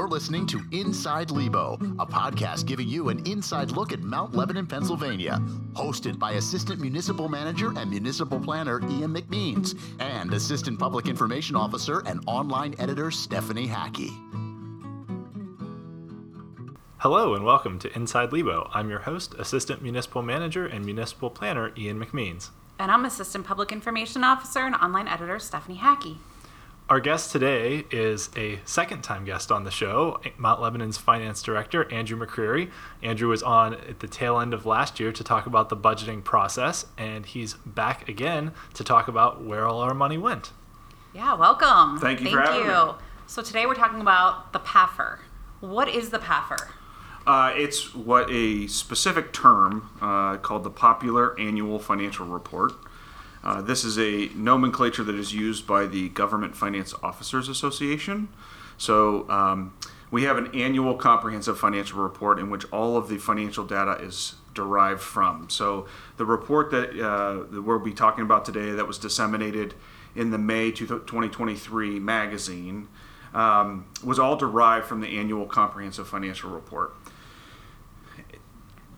You're listening to Inside Lebo, a podcast giving you an inside look at Mount Lebanon, Pennsylvania. Hosted by Assistant Municipal Manager and Municipal Planner Ian McMeans and Assistant Public Information Officer and online editor Stephanie Hackey. Hello and welcome to Inside Lebo. I'm your host, Assistant Municipal Manager and Municipal Planner Ian McMeans. And I'm Assistant Public Information Officer and Online Editor Stephanie Hackey. Our guest today is a second time guest on the show, Mount Lebanon's Finance Director, Andrew McCreery. Andrew was on at the tail end of last year to talk about the budgeting process, and he's back again to talk about where all our money went. Yeah, welcome. Thank you Thank for having you. me. So today we're talking about the PAFR. What is the PAFR? Uh, it's what a specific term uh, called the Popular Annual Financial Report. Uh, this is a nomenclature that is used by the Government Finance Officers Association. So um, we have an annual comprehensive financial report in which all of the financial data is derived from. So the report that, uh, that we'll be talking about today that was disseminated in the May 2023 magazine um, was all derived from the annual comprehensive financial report.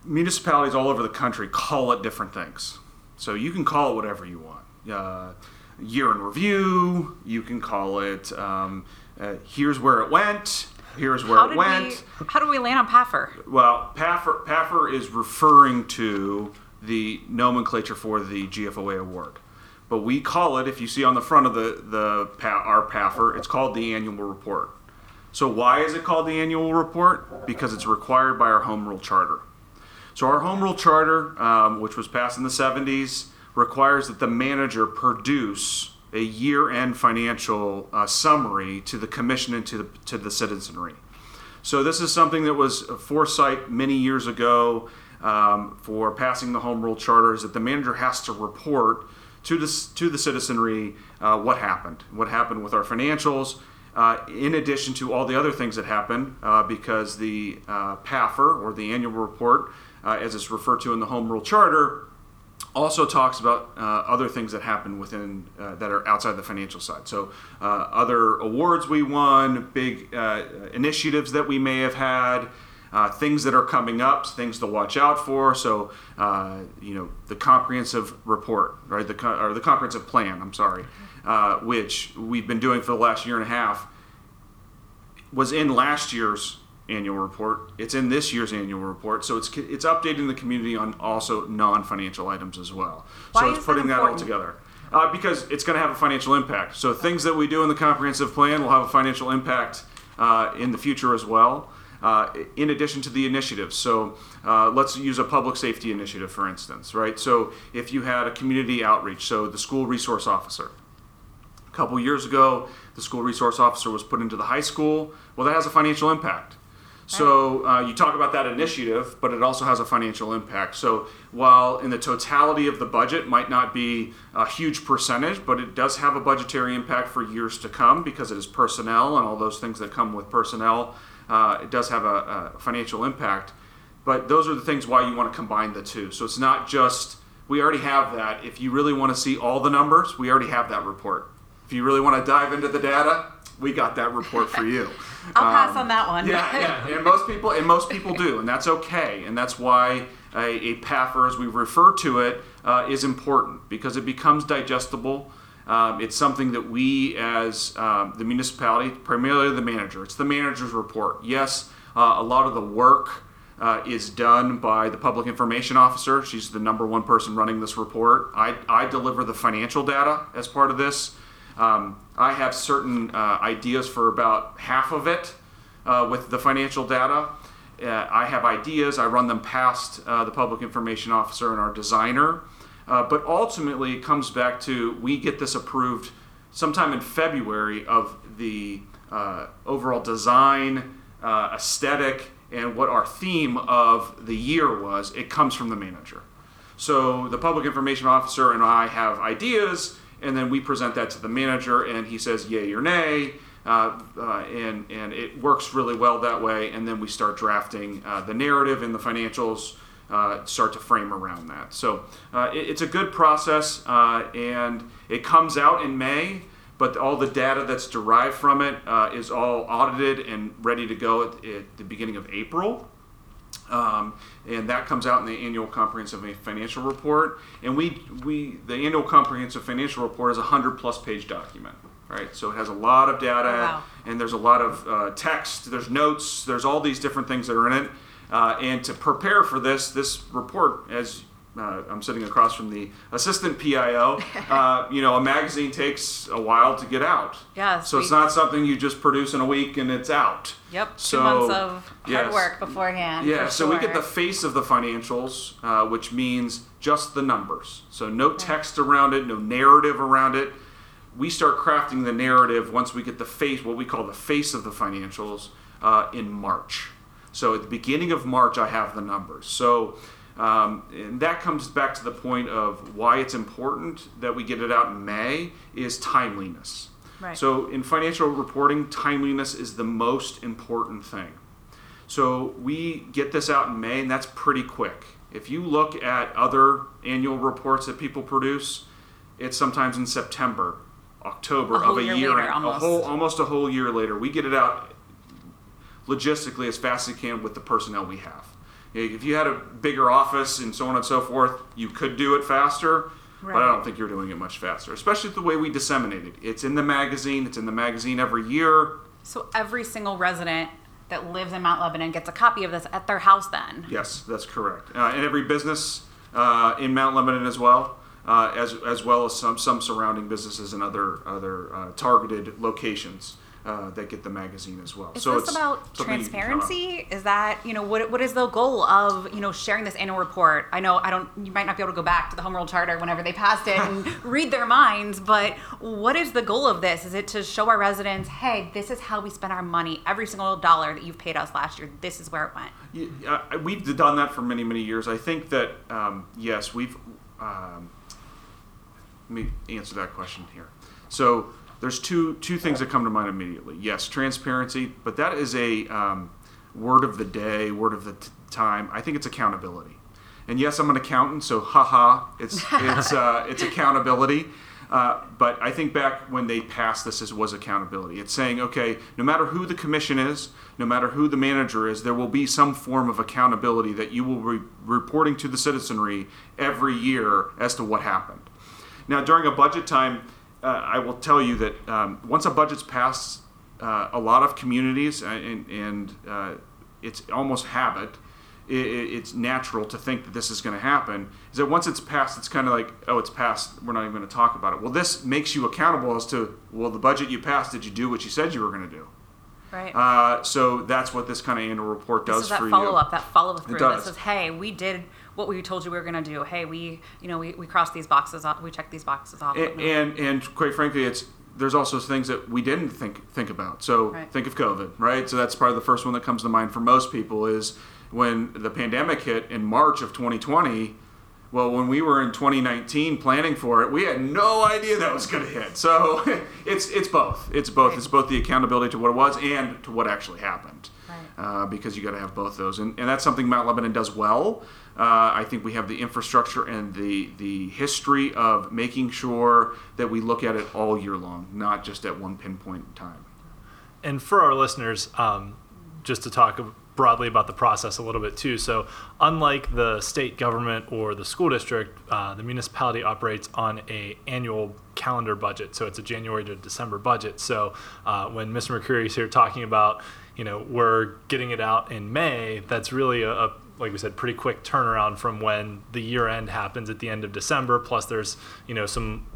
Municipalities all over the country call it different things. So you can call it whatever you want. Uh, year in review. You can call it um, uh, here's where it went. Here's where How it went. we how do we land on PAFR? Well, PAFR, PAFR is referring to the nomenclature for the GFOA award. But we call it, if you see on the front of the, the our PAFR, it's called the annual report. So why is it called the annual report? Because it's required by our home rule charter. So our home rule charter, um, which was passed in the 70s, requires that the manager produce a year-end financial uh, summary to the commission and to the, to the citizenry. So this is something that was foresight many years ago um, for passing the home rule charter is that the manager has to report to the, to the citizenry uh, what happened, what happened with our financials, uh, in addition to all the other things that happened, uh, because the uh, PAFR, or the annual report, uh, as it's referred to in the Home Rule Charter, also talks about uh, other things that happen within uh, that are outside the financial side. So, uh, other awards we won, big uh, initiatives that we may have had, uh, things that are coming up, things to watch out for. So, uh, you know, the comprehensive report, right? The co- or the comprehensive plan. I'm sorry, which we've been doing for the last year and a half, was in last year's annual report. It's in this year's annual report, so it's it's updating the community on also non-financial items as well. Why so is it's that putting that all together. Uh, because it's going to have a financial impact. So things that we do in the comprehensive plan will have a financial impact uh, in the future as well. Uh, in addition to the initiatives, so uh, let's use a public safety initiative, for instance, right? So if you had a community outreach, so the school resource officer, a couple years ago, the school resource officer was put into the high school. Well, that has a financial impact. So uh, you talk about that initiative, but it also has a financial impact. So while in the totality of the budget might not be a huge percentage, but it does have a budgetary impact for years to come because it is personnel and all those things that come with personnel. Uh, it does have a, a financial impact. But those are the things why you want to combine the two. So it's not just we already have that. If you really want to see all the numbers, we already have that report. If you really want to dive into the data, we got that report for you. I'll pass Um, on that one. yeah, yeah, and most people and most people do, and that's okay, and that's why a, a PAFR, as we refer to it, uh, is important because it becomes digestible. Um, it's something that we, as um, the municipality, primarily the manager, it's the manager's report. Yes, uh, a lot of the work uh, is done by the public information officer. She's the number one person running this report. I, I deliver the financial data as part of this. Um, I have certain uh, ideas for about half of it uh, with the financial data. Uh, I have ideas, I run them past uh, the public information officer and our designer. Uh, but ultimately, it comes back to we get this approved sometime in February of the uh, overall design, aesthetic, and what our theme of the year was. It comes from the manager. So the public information officer and I have ideas, and then we present that to the manager, and he says yay or nay, uh, uh, and and it works really well that way. And then we start drafting uh, the narrative and the financials, uh, start to frame around that. So uh, it, it's a good process, uh, and it comes out in May. But all the data that's derived from it is all audited and ready to go at, at the beginning of April. Um, and that comes out in the annual comprehensive financial report. And we, we the annual comprehensive financial report is a hundred plus page document, right? So it has a lot of data, Oh, wow. and there's a lot of uh, text, there's notes, there's all these different things that are in it. Uh, and to prepare for this, this report, as uh, I'm sitting across from the assistant PIO, uh, you know, a magazine takes a while to get out. Yes, So it's not something you just produce in a week and it's out. Yep. Two months of hard yes. work beforehand. Yeah, so we get the face of the financials, uh, which means just the numbers. So no text around it, no narrative around it. We start crafting the narrative once we get the face, what we call the face of the financials, uh, in March. So at the beginning of March, I have the numbers. So um, and that comes back to the point of why it's important that we get it out in May is timeliness. Right. So in financial reporting, timeliness is the most important thing. So we get this out in May, and that's pretty quick. If you look at other annual reports that people produce, it's sometimes in September, October A of a year year, later, a whole almost a whole year later. We get it out logistically as fast as we can with the personnel we have. If you had a bigger office and so on and so forth, you could do it faster. But I don't think you're doing it much faster, especially the way we disseminate it. It's in the magazine. It's in the magazine every year. So every single resident that lives in Mount Lebanon gets a copy of this at their house then. Yes, that's correct. Uh, and every business uh, in Mount Lebanon as well, uh, as as well as some some surrounding businesses and other other uh, targeted locations uh, that get the magazine as well. Is so this it's about something you can count on. transparency? Is that you know what what is the goal of you know sharing this annual report? I know I don't you might not be able to go back to the Home Rule Charter whenever they passed it and read their minds, but what is the goal of this? Is it to show our residents, hey, this is how we spend our money. Every single dollar that you've paid us last year, this is where it went. Yeah, uh, we've done that for many, many years. I think that um, yes, we've. Um, let me answer that question here. So there's two two things that come to mind immediately. Yes, transparency, but that is a um, word of the day, word of the t- time. I think it's accountability. And yes, I'm an accountant, so haha, it's it's uh, it's accountability. Uh, but I think back when they passed this, this was accountability. It's saying, okay, no matter who the commission is, no matter who the manager is, there will be some form of accountability that you will be reporting to the citizenry every year as to what happened. Now, during a budget time, uh, I will tell you that um, once a budget's passed, uh, a lot of communities, uh, and, and uh, it's almost habit, i i- it's natural to think that this is going to happen. Is that once it's passed, it's kind of like, oh, it's passed. We're not even going to talk about it. Well, this makes you accountable as to, well, the budget you passed, did you do what you said you were going to do? Right. Uh, so that's what this kind of annual report does this is that for follow you. up, that follow through. That does. says, hey, we did what we told you we were going to do. Hey, we, you know, we, we crossed these boxes off. We checked these boxes off. and, and and quite frankly, it's there's also things that we didn't think think about. So Right. think of COVID, right? So that's probably the first one that comes to mind for most people is when the pandemic hit in March of 2020. Well, when we were in 2019 planning for it, we had no idea that was going to hit. So it's it's both. It's both. Right. It's both the accountability to what it was and to what actually happened. Right. Uh, because you got to have both those, and, and that's something Mount Lebanon does well. Uh, I think we have the infrastructure and the the history of making sure that we look at it all year long, not just at one pinpoint in time. and for our listeners, um, just to talk broadly about the process a little bit too. So, unlike the state government or the school district, uh, the municipality operates on a annual calendar budget. So it's a January to December budget. So uh, when Mr. McCreery is here talking about, you know, we're getting it out in May, that's really a, a like we said, pretty quick turnaround from when the year end happens at the end of December. Plus, there's you know some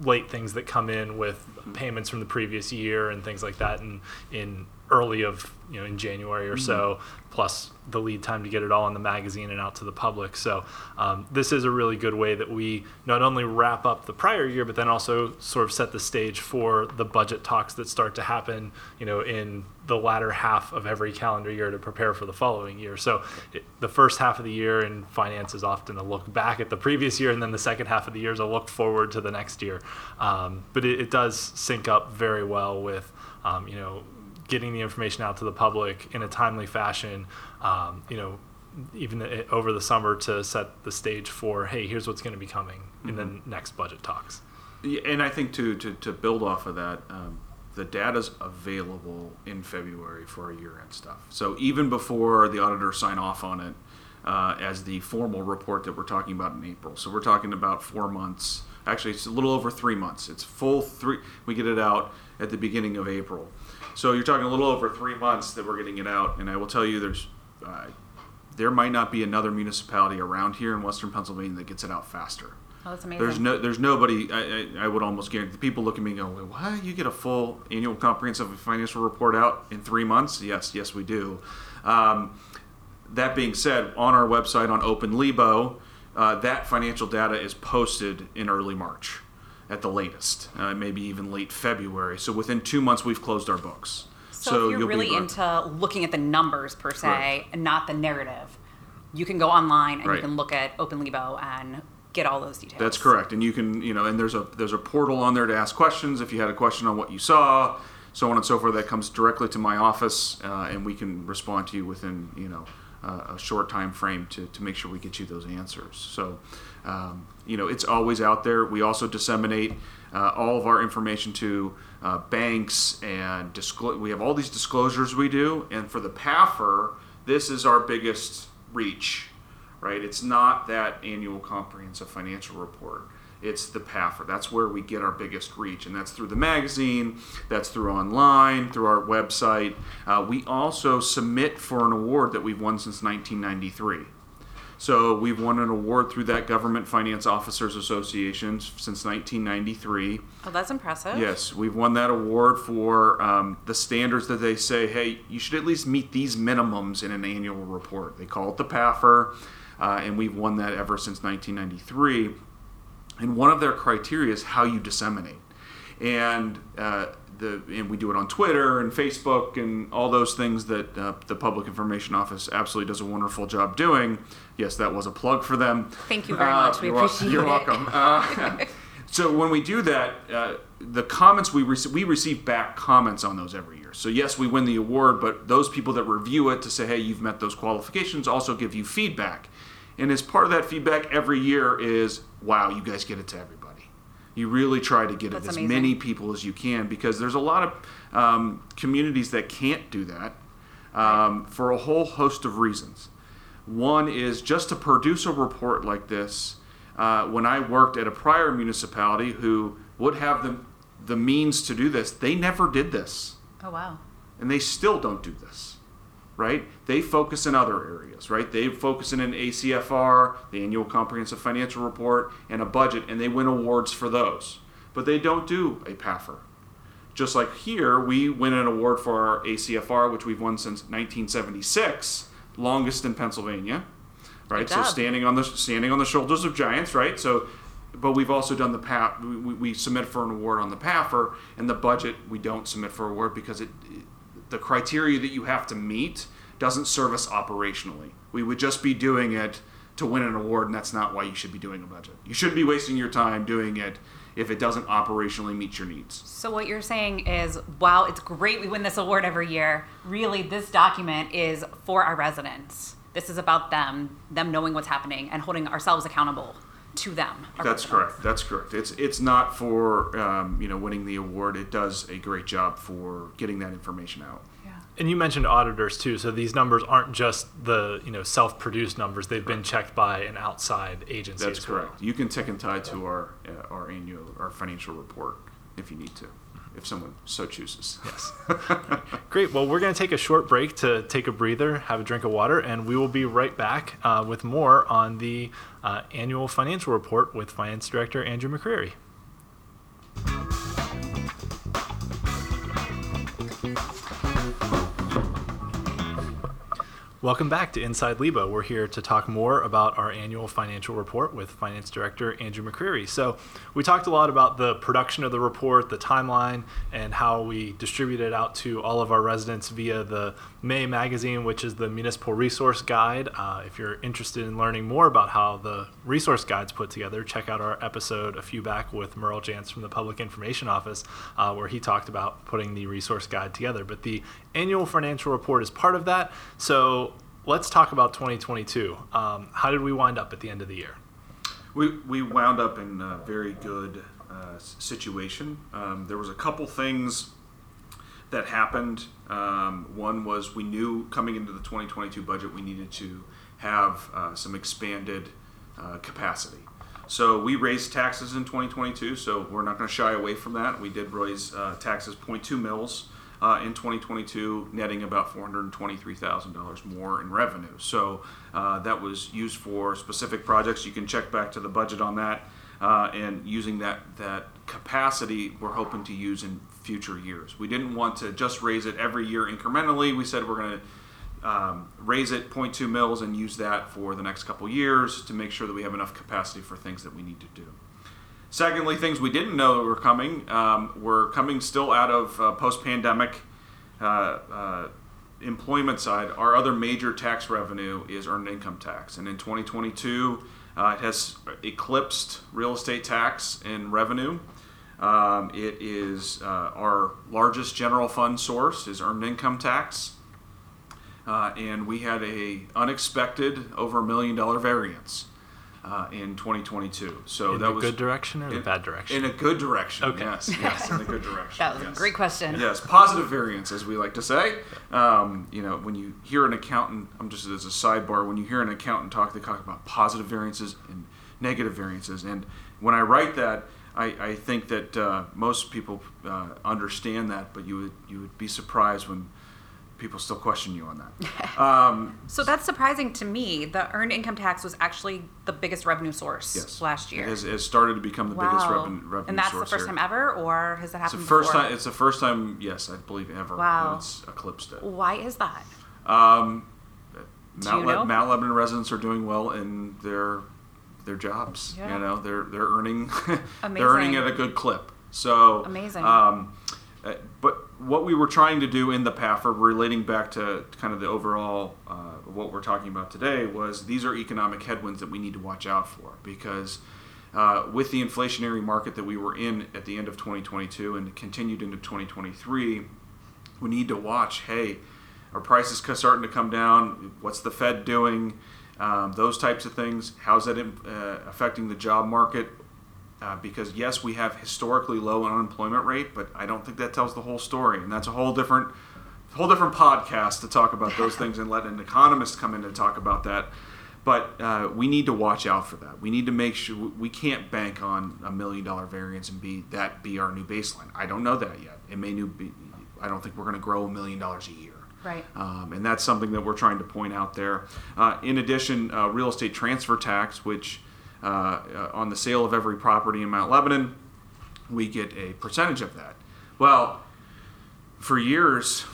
late things that come in with payments from the previous year and things like that in in early of you know in January or so plus the lead time to get it all in the magazine and out to the public. So um, this is a really good way that we not only wrap up the prior year but then also sort of set the stage for the budget talks that start to happen you know in the latter half of every calendar year to prepare for the following year. So it, the first half of the year in finance is often a look back at the previous year and then the second half of the year is a look forward to the next year. Um, but it, it does sync up very well with um, you know getting the information out to the public in a timely fashion um, you know even over the summer to set the stage for hey here's what's going to be coming in the next budget talks Yeah, and I think to to, to build off of that, um, the data's available in February for our year-end stuff. So even before the auditors sign off on it, uh, as the formal report that we're talking about in April. So we're talking about four months. Actually, it's a little over three months. It's full three. We get it out at the beginning of April. So you're talking a little over three months that we're getting it out. And I will tell you, there's uh, there might not be another municipality around here in Western Pennsylvania that gets it out faster. Oh, that's amazing. There's no, there's nobody. I, I, I would almost guarantee. The people look at me and go, "Wait, "What? You get a full annual comprehensive financial report out in three months?" Yes, yes, we do. Um, that being said, on our website on OpenLebo, uh, that financial data is posted in early March, at the latest, uh, maybe even late February. So within two months, we've closed our books. So, if you're you'll be really right. into looking at the numbers per se Correct. and not the narrative, you can go online and Right. you can look at OpenLebo and get all those details. That's correct, and you can, you know, and there's a there's a portal on there to ask questions if you had a question on what you saw, so on and so forth. That comes directly to my office, uh, and we can respond to you within, you know, uh, a short time frame to to make sure we get you those answers. So, um, you know, it's always out there. We also disseminate uh, all of our information to uh, banks and disclo- we have all these disclosures we do, and for the PAFR, this is our biggest reach right? It's not that annual comprehensive financial report. It's the PAFR. That's where we get our biggest reach, and that's through the magazine, that's through online, through our website. Uh, we also submit for an award that we've won since 1993. So we've won an award through that Government Finance Officers Association since 1993. Oh, that's impressive. Yes, we've won that award for um, the standards that they say, hey, you should at least meet these minimums in an annual report. They call it the PAFR, uh, and we've won that ever since 1993. And one of their criteria is how you disseminate. And uh, the and we do it on Twitter and Facebook and all those things that uh, the Public Information Office absolutely does a wonderful job doing. Yes, that was a plug for them. Thank you very Uh, much. We you're appreciate You're it. welcome. Uh, so when we do that, uh, the comments we receive, we receive back comments on those every year. So yes, we win the award, but those people that review it to say, hey, you've met those qualifications, also give you feedback. And as part of that feedback every year is, wow, you guys get it to everybody. You really try to get That's it as amazing. many people as you can because there's a lot of um, communities that can't do that um, for a whole host of reasons. One is just to produce a report like this. Uh, when I worked at a prior municipality who would have the, the means to do this, they never did this. Oh, wow. And they still don't do this, right? They focus in other areas, right? They focus in an ACFR, the Annual Comprehensive Financial Report, and a budget, and they win awards for those. But they don't do a PAFR. Just like here, we win an award for our ACFR, which we've won since 1976, longest in Pennsylvania, right? So standing on the standing on the shoulders of giants, right? So, but we've also done the. We, we, we submit for an award on the PAFR, and the budget we don't submit for award because it, the criteria that you have to meet doesn't serve us operationally. We would just be doing it to win an award, and that's not why you should be doing a budget. You shouldn't be wasting your time doing it if it doesn't operationally meet your needs. So what you're saying is, wow, it's great we win this award every year. Really, this document is for our residents. This is about them, them knowing what's happening and holding ourselves accountable to them. our That's residents. correct. That's correct. It's it's not for um, you know winning the award. It does a great job for getting that information out. Yeah. And you mentioned auditors too, so these numbers aren't just the you know self-produced numbers; they've been checked by an outside agency. That's as well. correct. You can tick and tie to our uh, our annual our financial report if you need to, if someone so chooses. Yes. Great. Well, we're going to take a short break to take a breather, have a drink of water, and we will be right back uh, with more on the uh, annual financial report with Finance Director Andrew McCreery. Welcome back to Inside Lebo. We're here to talk more about our annual financial report with Finance Director Andrew McCreery. So, we talked a lot about the production of the report, the timeline, and how we distribute it out to all of our residents via the May magazine, which is the Municipal Resource Guide. Uh, if you're interested in learning more about how the resource guide's put together, check out our episode a few back with Merle Jantz from the Public Information Office, uh, where he talked about putting the resource guide together. But the annual financial report is part of that. So, let's talk about 2022. Um, how did we wind up at the end of the year? We, we wound up in a very good uh, situation. Um, there was a couple things that happened. Um, one was we knew coming into the 2022 budget we needed to have uh, some expanded uh, capacity. So we raised taxes in 2022, so we're not going to shy away from that. We did raise uh, taxes 0.2 mils uh, in 2022, netting about $423,000 more in revenue. So uh, that was used for specific projects. You can check back to the budget on that. Uh, and using that, that capacity, we're hoping to use in future years. We didn't want to just raise it every year incrementally. We said we're going to um, raise it 0.2 mils and use that for the next couple years to make sure that we have enough capacity for things that we need to do. Secondly, things we didn't know were coming um, were coming still out of uh, post-pandemic uh, uh, employment side. Our other major tax revenue is earned income tax, and in 2022, uh, it has eclipsed real estate tax in revenue. Um, it is uh, our largest general fund source is earned income tax, uh, and we had a unexpected over a million dollar variance uh, in 2022. So In that the was good direction or the in- bad direction? In a good direction. Okay. Yes. Yes. In a good direction. That was yes. a great question. Yes, positive variance, as we like to say. Um, you know, when you hear an accountant, I'm just as a sidebar, when you hear an accountant talk, they talk about positive variances and negative variances. And when I write that, I, I think that uh, most people uh, understand that, but you would you would be surprised when people still question you on that. Um, So that's surprising to me. The earned income tax was actually the biggest revenue source yes, last year. it has, has started to become the biggest wow. revenue, revenue and that's the first here. time ever, or has that It's the happened first before? time. It's the first time. Yes, I believe ever. Wow. It's eclipsed it. Why is that? Um, Mount, Le-? Mount Lebanon residents are doing well in their their jobs. Yeah. You know, they're they're earning they're earning at a good clip. So Amazing. Um, uh, but what we were trying to do in the PAFR, relating back to kind of the overall uh, what we're talking about today, was these are economic headwinds that we need to watch out for. Because. Uh, with the inflationary market that we were in at the end of 2022 and continued into 2023, we need to watch hey are prices starting to come down? What's the fed doing? Um, those types of things. How's that uh, affecting the job market uh, because yes we have historically low unemployment rate but i don't think that tells the whole story and that's a whole different whole different podcast to talk about those things and let an economist come in to talk about that but uh, we need to watch out for that. We need to make sure we can't bank on a million dollar variance and be that be our new baseline. I don't know that yet. It may new be. I don't think we're going to grow a million dollars a year. Right. Um, and that's something that we're trying to point out there. Uh, in addition, uh, real estate transfer tax, which Uh, uh, on the sale of every property in Mount Lebanon, we get a percentage of that. Well, for years,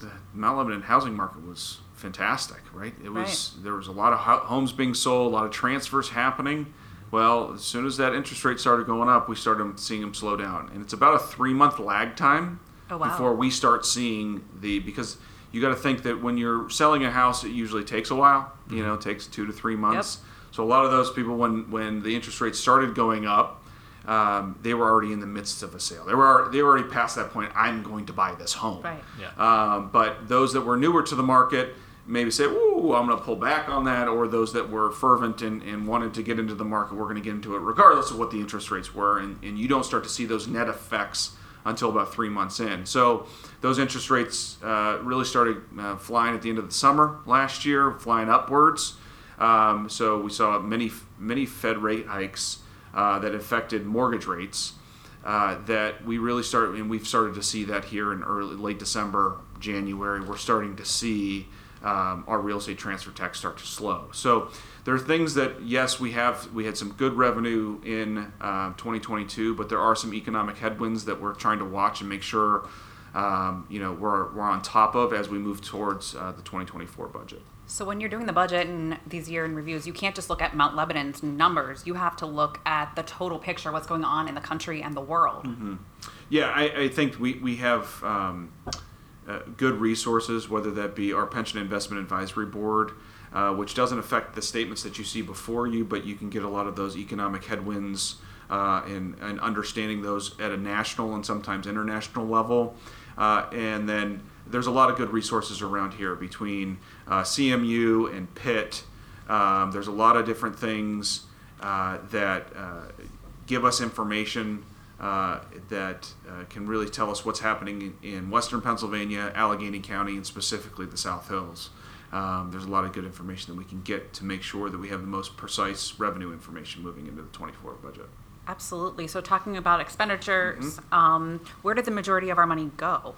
the Mount Lebanon housing market was fantastic, right? It was there was a lot of homes being sold, a lot of transfers happening. Well, as soon as that interest rate started going up, we started seeing them slow down, and it's about a three month lag time Oh, wow. before we start seeing the because you got to think that when you're selling a house, it usually takes a while. You mm-hmm. know, it takes two to three months. So a lot of those people, when when the interest rates started going up, um, they were already in the midst of a sale. They were they were already past that point. I'm going to buy this home. Right. Yeah. Um, but those that were newer to the market maybe say, "Ooh, I'm going to pull back on that," or those that were fervent and, and wanted to get into the market, we're going to get into it regardless of what the interest rates were, and, and you don't start to see those net effects until about three months in. So those interest rates uh, really started uh, flying at the end of the summer last year, flying upwards. Um, so we saw many many Fed rate hikes uh, that affected mortgage rates. Uh, that we really started, and we've started to see that here in early late December, January. We're starting to see um, our real estate transfer tax start to slow. So there are things that yes, we have we had some good revenue in uh, 2022, but there are some economic headwinds that we're trying to watch and make sure um, you know we're, we're on top of as we move towards uh, the 2024 budget. So when you're doing the budget and these year in reviews, you can't just look at Mount Lebanon's numbers. You have to look at the total picture, what's going on in the country and the world. Yeah, I, I think we, we have um, uh, good resources, whether that be our Pension Investment Advisory Board, uh, which doesn't affect the statements that you see before you, but you can get a lot of those economic headwinds uh, and, and understanding those at a national and sometimes international level. Uh, and then there's a lot of good resources around here between uh, CMU and Pitt. Um, there's a lot of different things uh, that uh, give us information uh, that uh, can really tell us what's happening in, in western Pennsylvania, Allegheny County, and specifically the South Hills. Um, there's a lot of good information that we can get to make sure that we have the most precise revenue information moving into the 24 budget. Absolutely. So, talking about expenditures, Mm-hmm. um, where did the majority of our money go?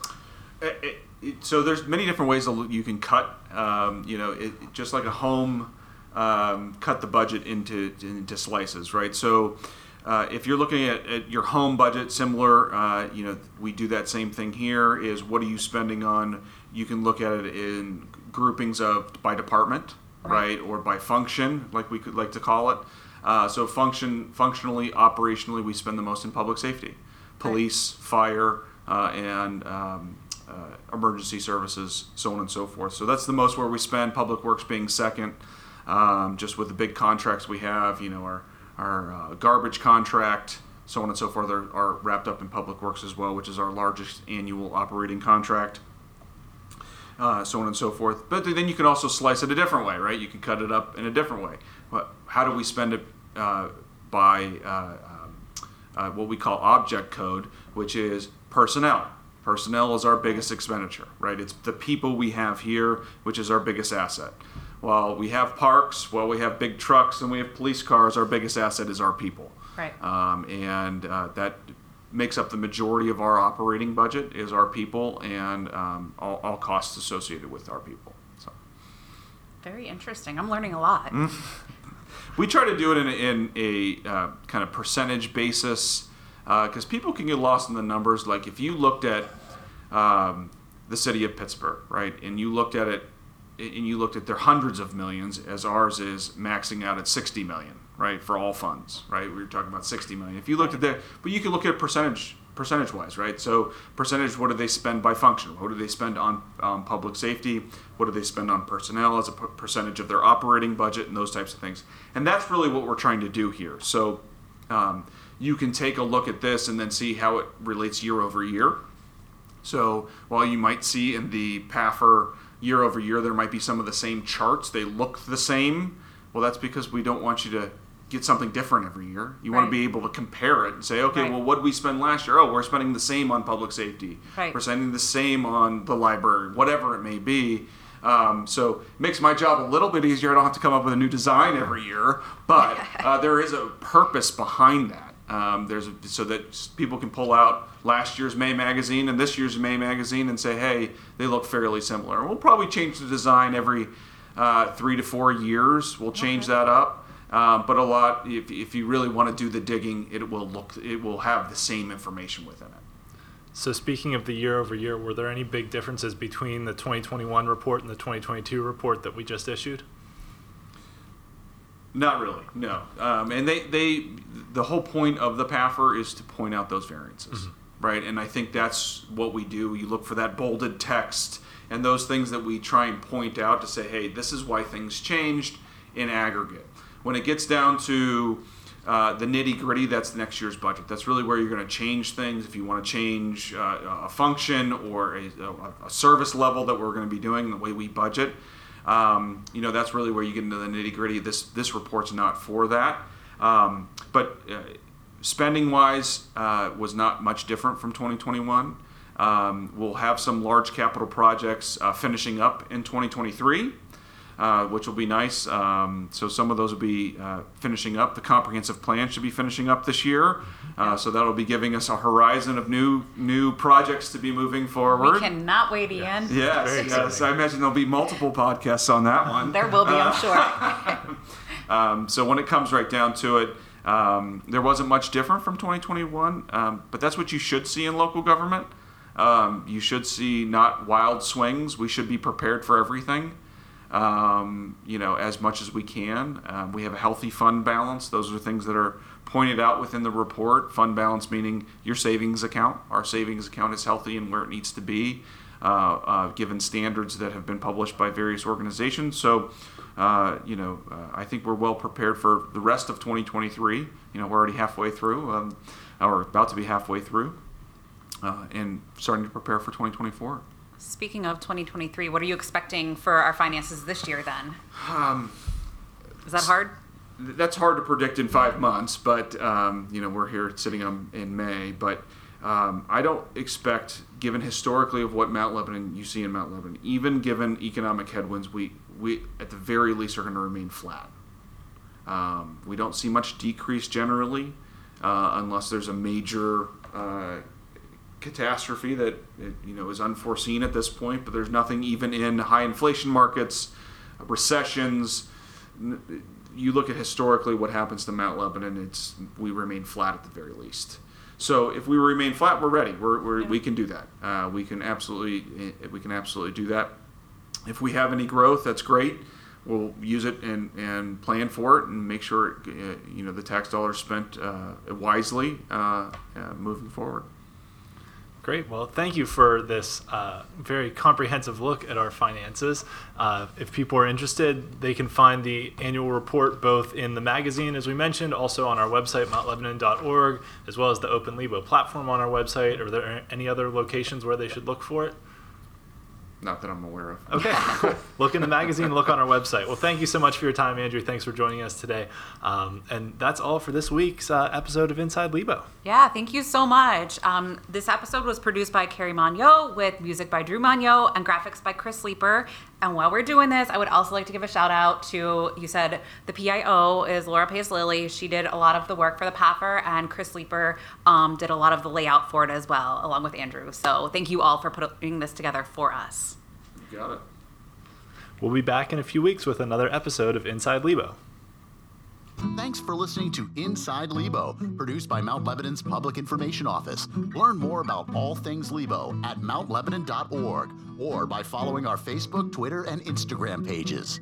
It- it- it- so there's many different ways you can cut. Um, you know, it, just like a home, um, cut the budget into into slices, right? So. Uh, if you're looking at, at your home budget, similar, uh, you know, we do that same thing here. Is what are you spending on? You can look at it in groupings of by department, Right. right, or by function, like we could like to call it. Uh, so function, functionally, operationally, we spend the most in public safety, police, fire, uh, and um, uh, emergency services, so on and so forth. So that's the most where we spend. Public works being second, um, just with the big contracts we have. You know, our our uh, garbage contract, so on and so forth, are, are wrapped up in public works as well, which is our largest annual operating contract uh, so on and so forth. But then you can also slice it a different way, right? You can cut it up in a different way. What, how do we spend it uh, by uh, um, uh, what we call object code, which is personnel? Personnel is our biggest expenditure, right? It's the people we have here, which is our biggest asset. While we have parks, while we have big trucks, and we have police cars, our biggest asset is our people. Right. Um, and uh, that makes up the majority of our operating budget is our people and um, all, all costs associated with our people. So Very interesting. I'm learning a lot. we try to do it in a, in a uh, kind of percentage basis because people can get lost in the numbers. Like if you looked at um, the city of Pittsburgh, right, and you looked at it and you looked at their hundreds of millions as ours is maxing out at 60 million right for all funds right? We were talking about 60 million. If you looked at that but you can look at percentage percentage wise right? So percentage what do they spend by function? What do they spend on um, public safety? What do they spend on personnel as a percentage of their operating budget and those types of things? And that's really what we're trying to do here. So um, you can take a look at this and then see how it relates year over year so while you might see in the PAFR year over year, there might be some of the same charts. They look the same. Well, that's because we don't want you to get something different every year. You want to be able to compare it and say, okay, Right. well, what did we spend last year? Oh, we're spending the same on public safety. Right. We're spending the same on the library, whatever it may be. Um, so it makes my job a little bit easier. I don't have to come up with a new design every year, but uh, there is a purpose behind that. Um, there's a, so that people can pull out last year's May magazine and this year's May magazine and say, hey, they look fairly similar. We'll probably change the design every uh, three to four years. We'll change that up. Um, but a lot, if, if you really want to do the digging, it will look, it will have the same information within it. So speaking of the year over year, were there any big differences between the 2021 report and the 2022 report that we just issued? Not really, no. Um, and they, they, the whole point of the PAFR is to point out those variances, right? And I think that's what we do. You look for that bolded text and those things that we try and point out to say, hey, this is why things changed in aggregate. When it gets down to uh, the nitty gritty, that's the next year's budget. That's really where you're going to change things. If you want to change uh, a function or a, a, a service level that we're going to be doing, the way we budget, um, you know, that's really where you get into the nitty gritty. This this report's not for that. Um, but uh, spending wise uh, was not much different from 2021. Um, we'll have some large capital projects uh, finishing up in 2023. Uh, which will be nice. Um, so some of those will be uh, finishing up. The comprehensive plan should be finishing up this year. Uh, so that'll be giving us a horizon of new new projects to be moving forward. We cannot wait, Ian. Yes, Very yes. exciting. I imagine there'll be multiple podcasts on that one. There will be, I'm sure. Um, so when it comes right down to it, um, there wasn't much different from 2021, um, but that's what you should see in local government. Um, you should see not wild swings. We should be prepared for everything, um, you know, as much as we can. Um, we have a healthy fund balance. Those are things that are pointed out within the report. Fund balance meaning your savings account. Our savings account is healthy and where it needs to be, uh, uh, given standards that have been published by various organizations. So, uh, you know, uh, I think we're well prepared for the rest of 2023. You know, we're already halfway through, um, or about to be halfway through, uh, and starting to prepare for 2024. Speaking of 2023, what are you expecting for our finances this year then? Um, Is that hard? that's hard to predict in five months, but um, you know we're here sitting on, in May. But um, I don't expect, given historically of what Mount Lebanon you see in Mount Lebanon, even given economic headwinds, we we at the very least are going to remain flat. Um, we don't see much decrease generally, uh, unless there's a major uh, catastrophe that you know is unforeseen at this point. But there's nothing even in high inflation markets, recessions. You look at historically what happens to Mount Lebanon. It's we remain flat at the very least. So if we remain flat, we're ready. We're, we're we can do that. Uh, we can absolutely we can absolutely do that. If we have any growth, that's great we'll use it and, and plan for it and make sure uh, you know the tax dollars spent uh, wisely uh, uh, moving forward. Great. Well, thank you for this uh, very comprehensive look at our finances. Uh, if people are interested, they can find the annual report both in the magazine, as we mentioned, also on our website, mountlebanon.org, as well as the Open platform on our website. Are there any other locations where they should look for it? Not that I'm aware of. Okay, cool. Look in the magazine, look on our website. Well, thank you so much for your time, Andrew. Thanks for joining us today. Um, and that's all for this week's uh, episode of Inside Lebo. Yeah, thank you so much. Um, this episode was produced by Carrie Monyo with music by Drew Monyo and graphics by Chris Sleeper. And while we're doing this, I would also like to give a shout out to you said the PIO is Laura Pace Lilly. She did a lot of the work for the PAFR, and Chris Sleeper um, did a lot of the layout for it as well, along with Andrew. So thank you all for putting this together for us. You got it. We'll be back in a few weeks with another episode of Inside Lebo. Thanks for listening to Inside Lebo, produced by Mount Lebanon's Public Information Office. Learn more about all things Lebo at mountlebanon.org or by following our Facebook, Twitter, and Instagram pages.